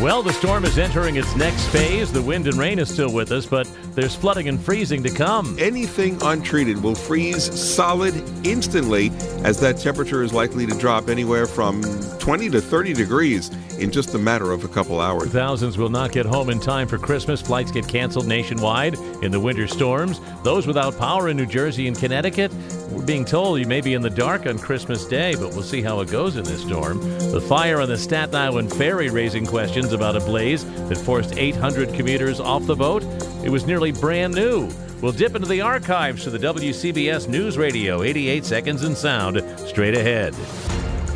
Well, the storm is entering its next phase. The wind and rain is still with us, but there's flooding and freezing to come. Anything untreated will freeze solid instantly, as that temperature is likely to drop anywhere from 20 to 30 degrees in just a matter of a couple hours. Thousands will not get home in time for Christmas. Flights get canceled nationwide in the winter storms. Those without power in New Jersey and Connecticut, we're being told you may be in the dark on Christmas Day, but we'll see how it goes in this storm. The fire on the Staten Island ferry raising questions about a blaze that forced 800 commuters off the boat. It was nearly brand new. We'll dip into the archives for the WCBS News Radio 88 Seconds in Sound straight ahead.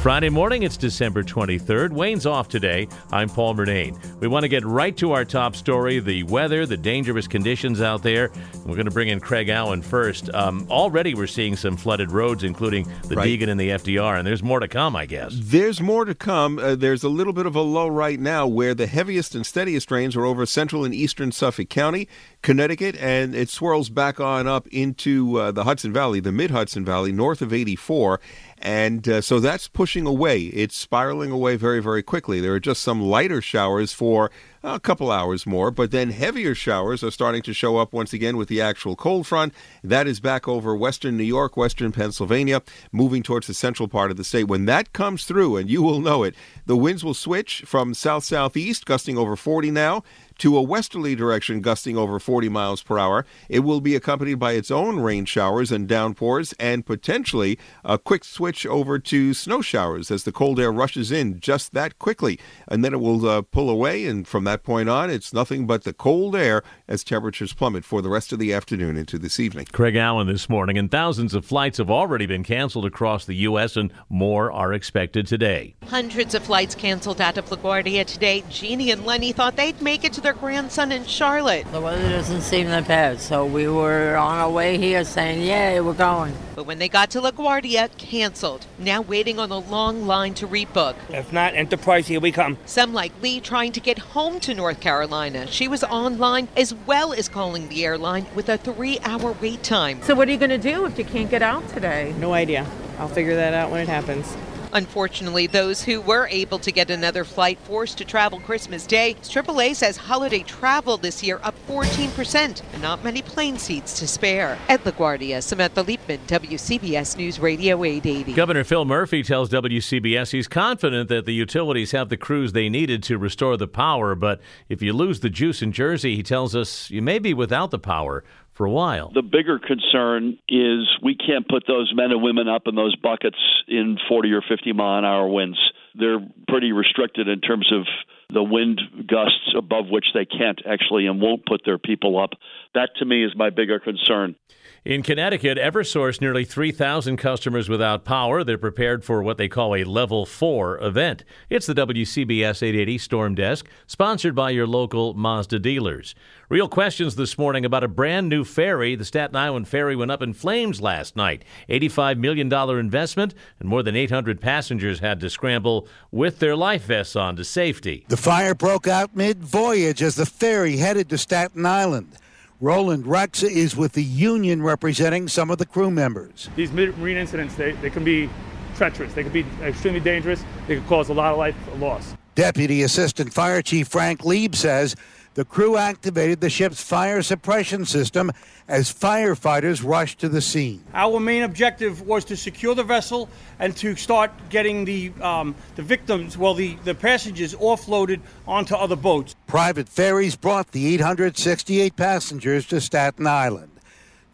Friday morning, it's December 23rd. Wayne's off today. I'm Paul Murnane. We want to get right to our top story the weather, the dangerous conditions out there. We're going to bring in Craig Allen first. Um, already, we're seeing some flooded roads, including the Right. Deegan and the FDR, and there's more to come, I guess. There's more to come. Uh, there's a little bit of a lull right now where the heaviest and steadiest rains are over central and eastern Suffolk County, Connecticut, and it swirls back on up into uh, the Hudson Valley, the mid Hudson Valley, north of 84. And uh, so that's pushing away. It's spiraling away very, very quickly. There are just some lighter showers for a couple hours more, but then heavier showers are starting to show up once again with the actual cold front. That is back over western New York, western Pennsylvania, moving towards the central part of the state. When that comes through, and you will know it, the winds will switch from south southeast, gusting over 40 now, to a westerly direction, gusting over 40 miles per hour. It will be accompanied by its own rain showers and downpours, and potentially a quick switch over to snow showers as the cold air rushes in just that quickly. And then it will uh, pull away, and from that point on, it's nothing but the cold air as temperatures plummet for the rest of the afternoon into this evening. Craig Allen this morning, and thousands of flights have already been canceled across the U.S., and more are expected today. Hundreds of flights canceled out of LaGuardia today. Jeannie and Lenny thought they'd make it to their grandson in Charlotte. The weather doesn't seem that bad, so we were on our way here saying, "Yay, we're going." But when they got to LaGuardia, canceled. Now waiting on a long line to rebook. If not, Enterprise, here we come. Some like Lee trying to get home to North Carolina. She was online as well as calling the airline with a three hour wait time. So what are you going to do if you can't get out today? No idea. I'll figure that out when it happens. Unfortunately, those who were able to get another flight forced to travel Christmas Day. AAA says holiday travel this year up 14%, and not many plane seats to spare. At LaGuardia, Samantha Liebman, WCBS News Radio 880. Governor Phil Murphy tells WCBS he's confident that the utilities have the crews they needed to restore the power, but if you lose the juice in Jersey, he tells us you may be without the power for a while. The bigger concern is we can't put those men and women up in those buckets in 40 or 50 mile an hour winds. They're pretty restricted in terms of the wind gusts above which they can't actually and won't put their people up. That to me is my bigger concern. In Connecticut, Eversource nearly 3,000 customers without power. They're prepared for what they call a level 4 event. It's the WCBS 880 Storm Desk, sponsored by your local Mazda dealers. Real questions this morning about a brand new ferry. The Staten Island ferry went up in flames last night. $85 million investment, and more than 800 passengers had to scramble with their life vests on to safety. The fire broke out mid voyage as the ferry headed to Staten Island. Roland Rexa is with the union representing some of the crew members. These marine incidents, they, they can be treacherous. They can be extremely dangerous. They could cause a lot of life loss. Deputy Assistant Fire Chief Frank Leeb says The crew activated the ship's fire suppression system as firefighters rushed to the scene. Our main objective was to secure the vessel and to start getting the um, the victims, well, the, the passengers, offloaded onto other boats. Private ferries brought the 868 passengers to Staten Island.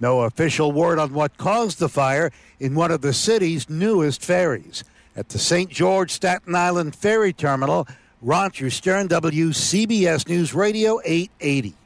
No official word on what caused the fire in one of the city's newest ferries. At the St. George Staten Island Ferry Terminal, Roger Stern, WCBS News Radio 880.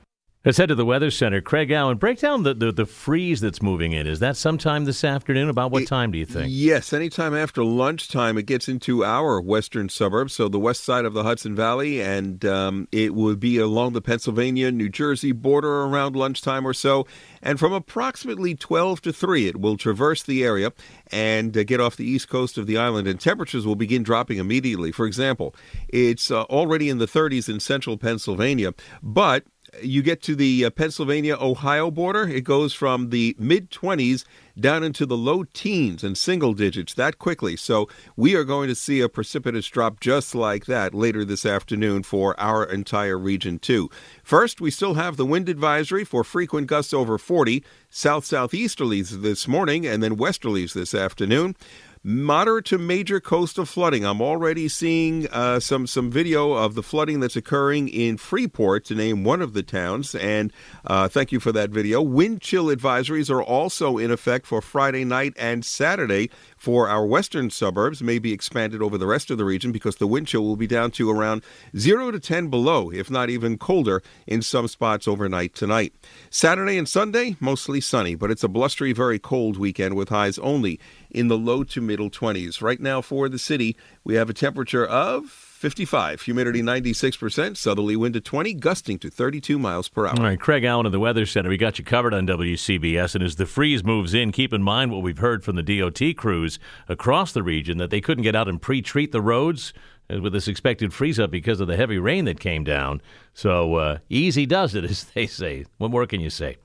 Let's head to the Weather Center. Craig Allen, break down the, the, the, freeze that's moving in. Is that sometime this afternoon? About what time do you think? Yes, anytime after lunchtime. It gets into our western suburbs, so the west side of the Hudson Valley, and um, it would be along the Pennsylvania, New Jersey border around lunchtime or so. And from approximately 12 to 3, it will traverse the area and uh, get off the east coast of the island, and temperatures will begin dropping immediately. For example, it's uh, already in the 30s in central Pennsylvania, but you get to the uh, Pennsylvania Ohio border, it goes from the mid 20s down into the low teens and single digits that quickly. So we are going to see a precipitous drop just like that later this afternoon for our entire region, too. First, we still have the wind advisory for frequent gusts over 40, south southeasterlies this morning, and then westerlies this afternoon moderate to major coastal flooding. I'm already seeing uh, some some video of the flooding that's occurring in Freeport, to name one of the towns. And uh, thank you for that video. Wind chill advisories are also in effect for Friday night and Saturday for our western suburbs. May be expanded over the rest of the region because the wind chill will be down to around zero to ten below, if not even colder, in some spots overnight tonight. Saturday and Sunday mostly sunny, but it's a blustery, very cold weekend with highs only in the low to middle 20s. Right now for the city, we have a temperature of 55, humidity 96%, southerly wind at 20, gusting to 32 miles per hour. All right, Craig Allen of the Weather Center, we got you covered on WCBS. And as the freeze moves in, keep in mind what we've heard from the DOT crews across the region that they couldn't get out and pre treat the roads with this expected freeze up because of the heavy rain that came down. So uh, easy does it, as they say. What more can you say?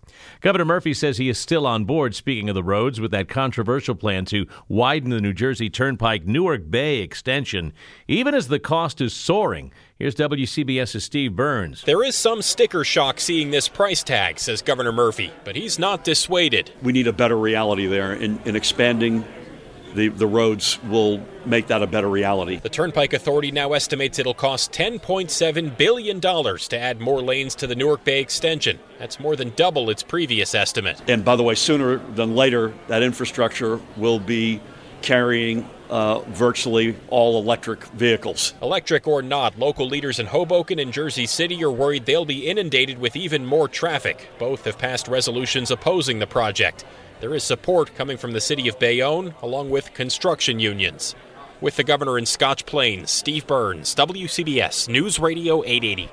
Governor Murphy says he is still on board, speaking of the roads, with that controversial plan to widen the New Jersey Turnpike Newark Bay extension, even as the cost is soaring. Here's WCBS's Steve Burns. There is some sticker shock seeing this price tag, says Governor Murphy, but he's not dissuaded. We need a better reality there in, in expanding the, the roads will make that a better reality. The Turnpike Authority now estimates it'll cost $10.7 billion to add more lanes to the Newark Bay extension. That's more than double its previous estimate. And by the way, sooner than later, that infrastructure will be carrying uh, virtually all electric vehicles. Electric or not, local leaders in Hoboken and Jersey City are worried they'll be inundated with even more traffic. Both have passed resolutions opposing the project. There is support coming from the city of Bayonne, along with construction unions. With the governor in Scotch Plains, Steve Burns, WCBS News Radio 880.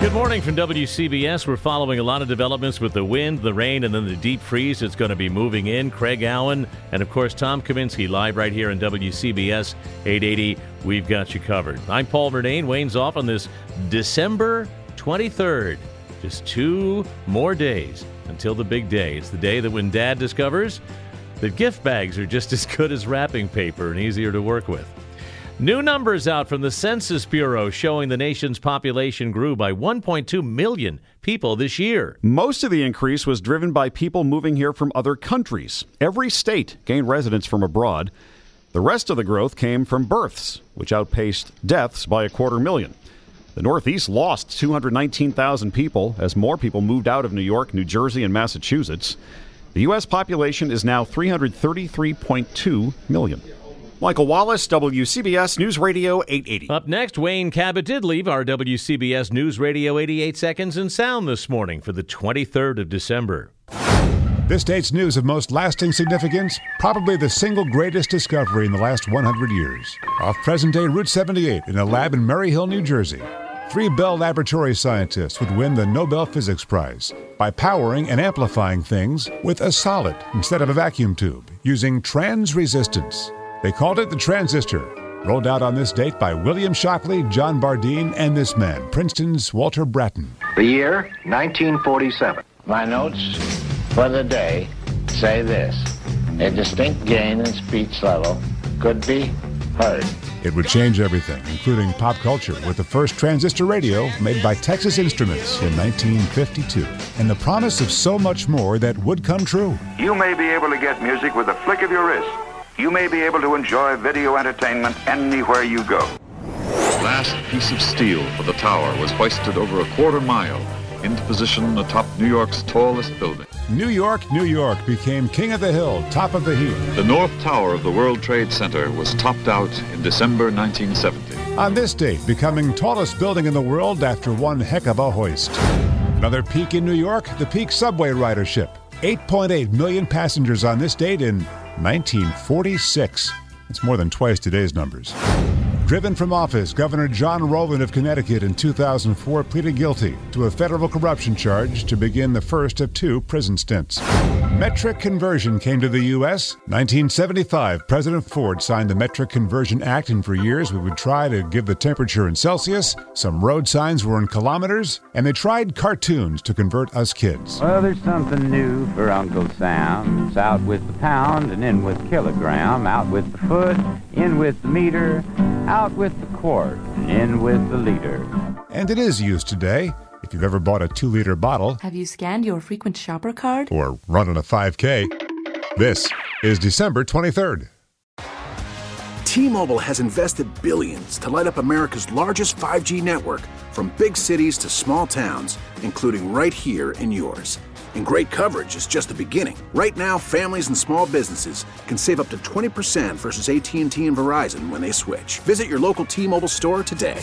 Good morning from WCBS. We're following a lot of developments with the wind, the rain, and then the deep freeze that's going to be moving in. Craig Allen and, of course, Tom Kaminski live right here on WCBS 880. We've got you covered. I'm Paul Murnane. Wayne's off on this December 23rd. Just two more days until the big day. It's the day that when dad discovers that gift bags are just as good as wrapping paper and easier to work with. New numbers out from the Census Bureau showing the nation's population grew by 1.2 million people this year. Most of the increase was driven by people moving here from other countries. Every state gained residents from abroad. The rest of the growth came from births, which outpaced deaths by a quarter million. The Northeast lost 219,000 people as more people moved out of New York, New Jersey, and Massachusetts. The U.S. population is now 333.2 million. Michael Wallace, WCBS News Radio 880. Up next, Wayne Cabot did leave our WCBS News Radio 88 seconds in sound this morning for the 23rd of December. This date's news of most lasting significance, probably the single greatest discovery in the last 100 years. Off present day Route 78 in a lab in Murray Hill, New Jersey. Three Bell Laboratory scientists would win the Nobel Physics Prize by powering and amplifying things with a solid instead of a vacuum tube using trans resistance. They called it the transistor. Rolled out on this date by William Shockley, John Bardeen, and this man, Princeton's Walter Brattain. The year 1947. My notes for the day say this a distinct gain in speech level could be Heard. It would change everything, including pop culture, with the first transistor radio made by Texas Instruments in 1952, and the promise of so much more that would come true. You may be able to get music with a flick of your wrist. You may be able to enjoy video entertainment anywhere you go. Last piece of steel for the tower was hoisted over a quarter mile into position atop New York's tallest building. New York, New York became King of the Hill, top of the heap. The North Tower of the World Trade Center was topped out in December 1970. On this date, becoming tallest building in the world after one heck of a hoist. Another peak in New York, the peak subway ridership. 8.8 million passengers on this date in 1946. It's more than twice today's numbers. Driven from office, Governor John Rowland of Connecticut in 2004 pleaded guilty to a federal corruption charge to begin the first of two prison stints. Metric conversion came to the U.S. 1975, President Ford signed the Metric Conversion Act, and for years we would try to give the temperature in Celsius. Some road signs were in kilometers, and they tried cartoons to convert us kids. Well, there's something new for Uncle Sam. It's out with the pound and in with kilogram, out with the foot, in with the meter, out with the quart, and in with the liter. And it is used today. If you've ever bought a two liter bottle Have you scanned your frequent shopper card? or run on a 5K, this is December 23rd. T-Mobile has invested billions to light up America's largest 5G network from big cities to small towns, including right here in yours. And great coverage is just the beginning. Right now, families and small businesses can save up to 20% versus AT&T and Verizon when they switch. Visit your local T-Mobile store today.